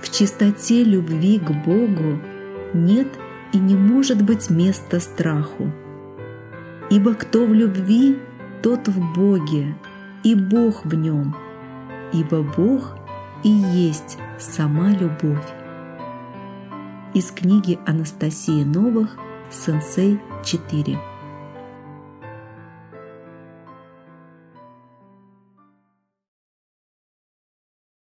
В чистоте любви к Богу нет и не может быть места страху. Ибо кто в любви, тот в Боге, и Бог в нем, ибо Бог и есть сама любовь. Из книги Анастасии Новых «Сенсей 4»